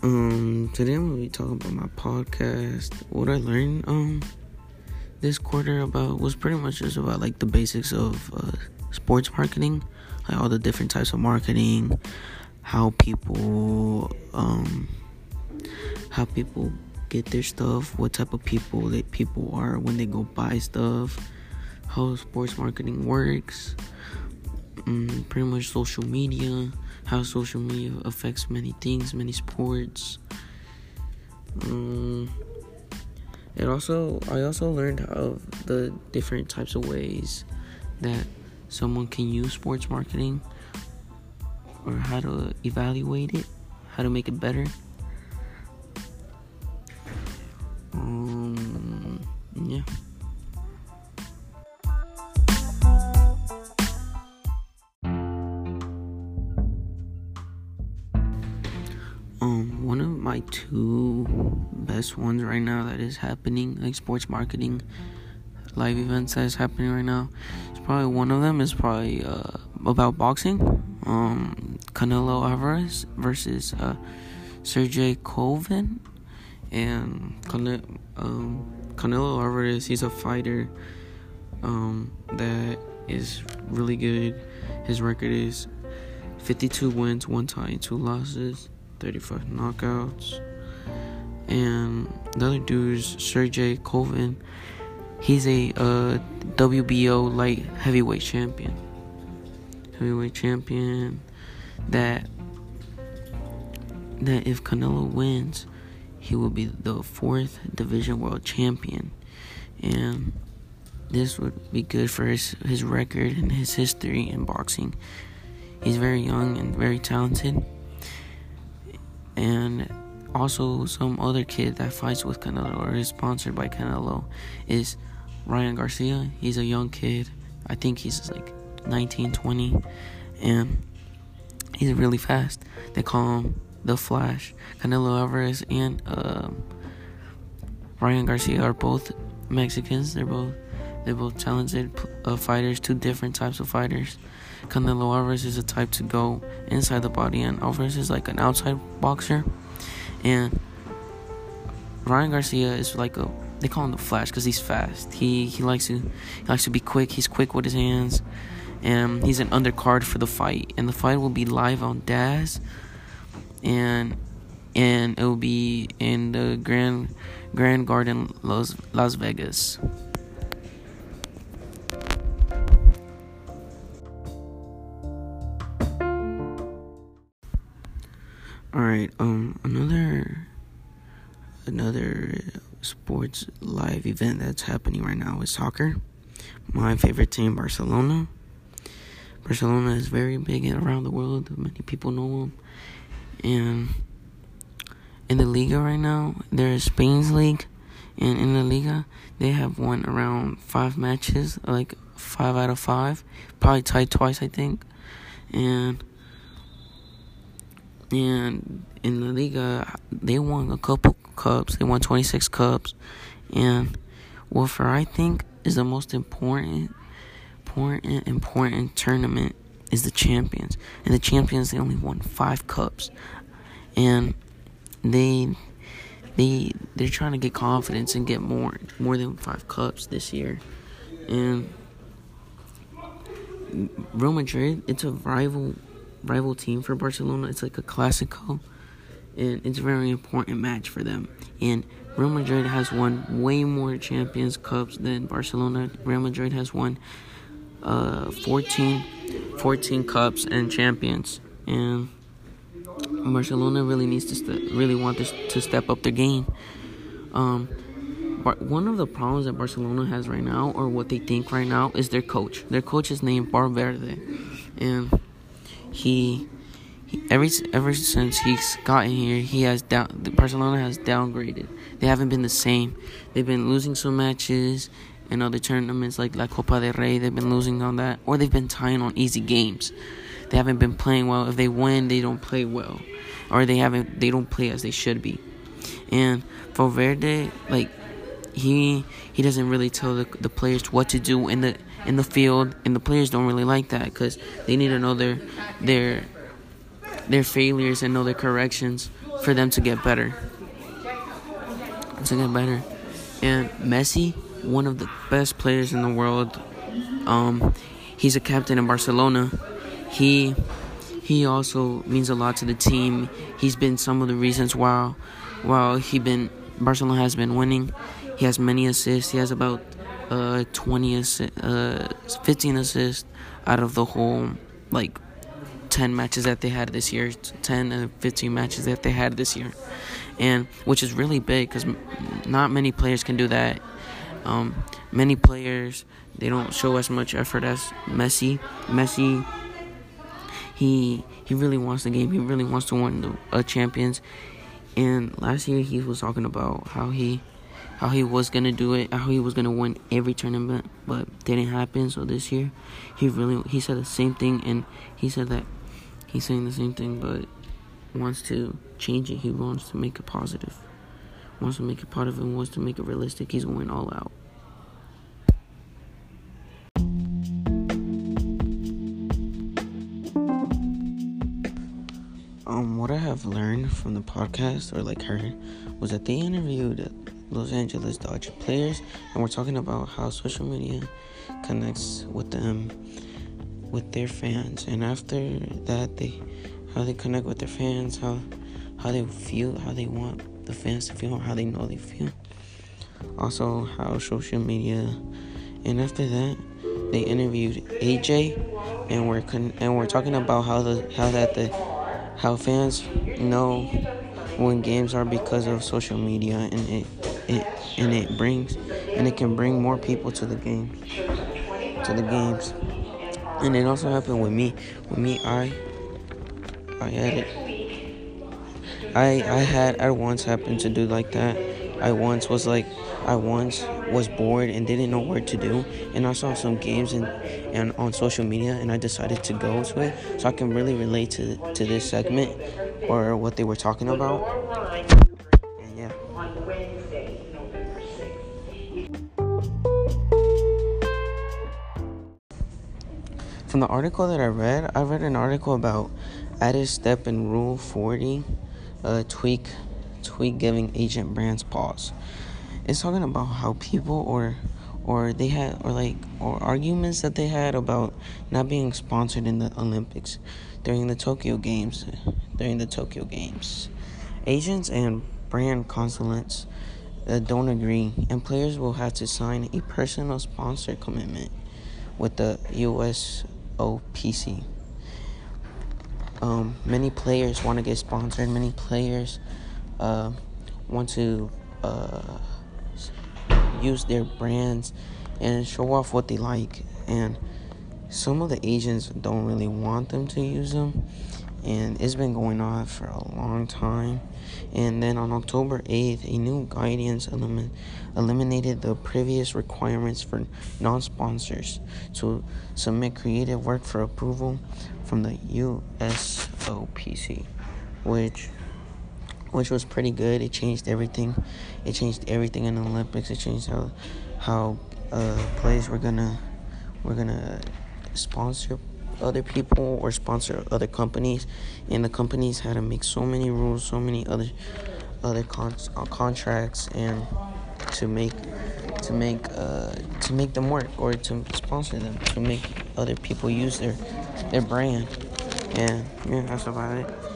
Um, today I'm gonna be talking about my podcast. What I learned um this quarter about was pretty much just about like the basics of uh, sports marketing, like all the different types of marketing, how people um how people get their stuff, what type of people that people are when they go buy stuff, how sports marketing works, um, pretty much social media how social media affects many things, many sports. Um, it also I also learned of the different types of ways that someone can use sports marketing or how to evaluate it, how to make it better. Um, yeah. Two best ones right now that is happening, like sports marketing live events that is happening right now. It's probably one of them is probably uh, about boxing. Um, Canelo Alvarez versus uh, Sergey Kovalev, and um, Canelo Alvarez. He's a fighter um, that is really good. His record is 52 wins, one tie, and two losses. 35 knockouts. And the other dude is Sergey Kovalev. He's a uh, WBO light heavyweight champion. Heavyweight champion that that if Canelo wins, he will be the fourth division world champion. And this would be good for his, his record and his history in boxing. He's very young and very talented and also some other kid that fights with Canelo or is sponsored by Canelo is Ryan Garcia. He's a young kid. I think he's like 19, 20, and he's really fast. They call him the Flash. Canelo Alvarez and um, Ryan Garcia are both Mexicans. They're both they're both talented uh, fighters. Two different types of fighters. Canelo Alvarez is a type to go inside the body, and Alvarez is like an outside boxer. And Ryan Garcia is like a they call him the Flash because he's fast. He he likes to he likes to be quick. He's quick with his hands, and he's an undercard for the fight. And the fight will be live on DAZN, and and it will be in the Grand Grand Garden Las Las Vegas. Another sports live event that's happening right now is soccer. My favorite team, Barcelona. Barcelona is very big around the world. Many people know them. And in the Liga right now, there is Spain's league, and in the Liga they have won around five matches, like five out of five, probably tied twice, I think. And and in the Liga, they won a couple cups. They won 26 cups, and what for I think is the most important, important, important tournament is the Champions. And the Champions, they only won five cups, and they they they're trying to get confidence and get more more than five cups this year, and. Real Madrid, it's a rival rival team for Barcelona. It's like a Clasico, and it's a very important match for them. And Real Madrid has won way more Champions Cups than Barcelona. Real Madrid has won uh, 14, 14 cups and champions, and Barcelona really needs to st- really want this to step up their game. Um, one of the problems that Barcelona has right now, or what they think right now, is their coach. Their coach is named Valverde, and he, he ever ever since he's gotten here, he has down. Barcelona has downgraded. They haven't been the same. They've been losing some matches in other tournaments like La Copa del Rey. They've been losing on that, or they've been tying on easy games. They haven't been playing well. If they win, they don't play well, or they haven't. They don't play as they should be. And Valverde, like he he doesn't really tell the, the players what to do in the in the field, and the players don't really like that because they need to know their their their failures and know their corrections for them to get better. To get better. And Messi, one of the best players in the world, um, he's a captain in Barcelona. He he also means a lot to the team. He's been some of the reasons why while he been Barcelona has been winning. He has many assists. He has about uh 20 assi- uh 15 assists out of the whole like 10 matches that they had this year 10 uh, 15 matches that they had this year. And which is really big because not many players can do that. Um, many players they don't show as much effort as messi. Messi he he really wants the game. He really wants to win the uh, champions. And last year he was talking about how he how he was gonna do it, how he was gonna win every tournament, but didn't happen. So this year, he really he said the same thing, and he said that he's saying the same thing, but wants to change it. He wants to make it positive, wants to make it part of positive, and wants to make it realistic. He's going all out. Um, what I have learned from the podcast or like her, was that they interviewed Los Angeles Dodger players, and we're talking about how social media connects with them, with their fans, and after that, they how they connect with their fans, how how they feel, how they want the fans to feel, how they know they feel. Also, how social media, and after that, they interviewed AJ, and we're con- and we're talking about how the how that the how fans know when games are because of social media and it it and it brings and it can bring more people to the game to the games and it also happened with me with me i i had it. I i had i once happened to do like that. I once was like i once was bored and didn't know what to do. And i saw some games and and on social media and i decided to go to it so i can really relate to to this segment or what they were talking about From the article that I read, I read an article about added step in Rule 40, uh, tweak, tweak giving agent brands pause. It's talking about how people or or they had or like or arguments that they had about not being sponsored in the Olympics during the Tokyo Games during the Tokyo Games. Agents and brand consulates uh, don't agree, and players will have to sign a personal sponsor commitment with the U.S. OPC. Um, many players want to get sponsored. Many players uh, want to uh, use their brands and show off what they like. And some of the agents don't really want them to use them. And it's been going on for a long time. And then on October 8th, a new guidance elimin- eliminated the previous requirements for non sponsors to submit creative work for approval from the USOPC, which which was pretty good. It changed everything. It changed everything in the Olympics. It changed how how uh, players were gonna were gonna sponsor other people or sponsor other companies, and the companies had to make so many rules, so many other other con- uh, contracts, and to make to make uh, to make them work or to sponsor them to make other people use their their brand. And yeah, that's about it.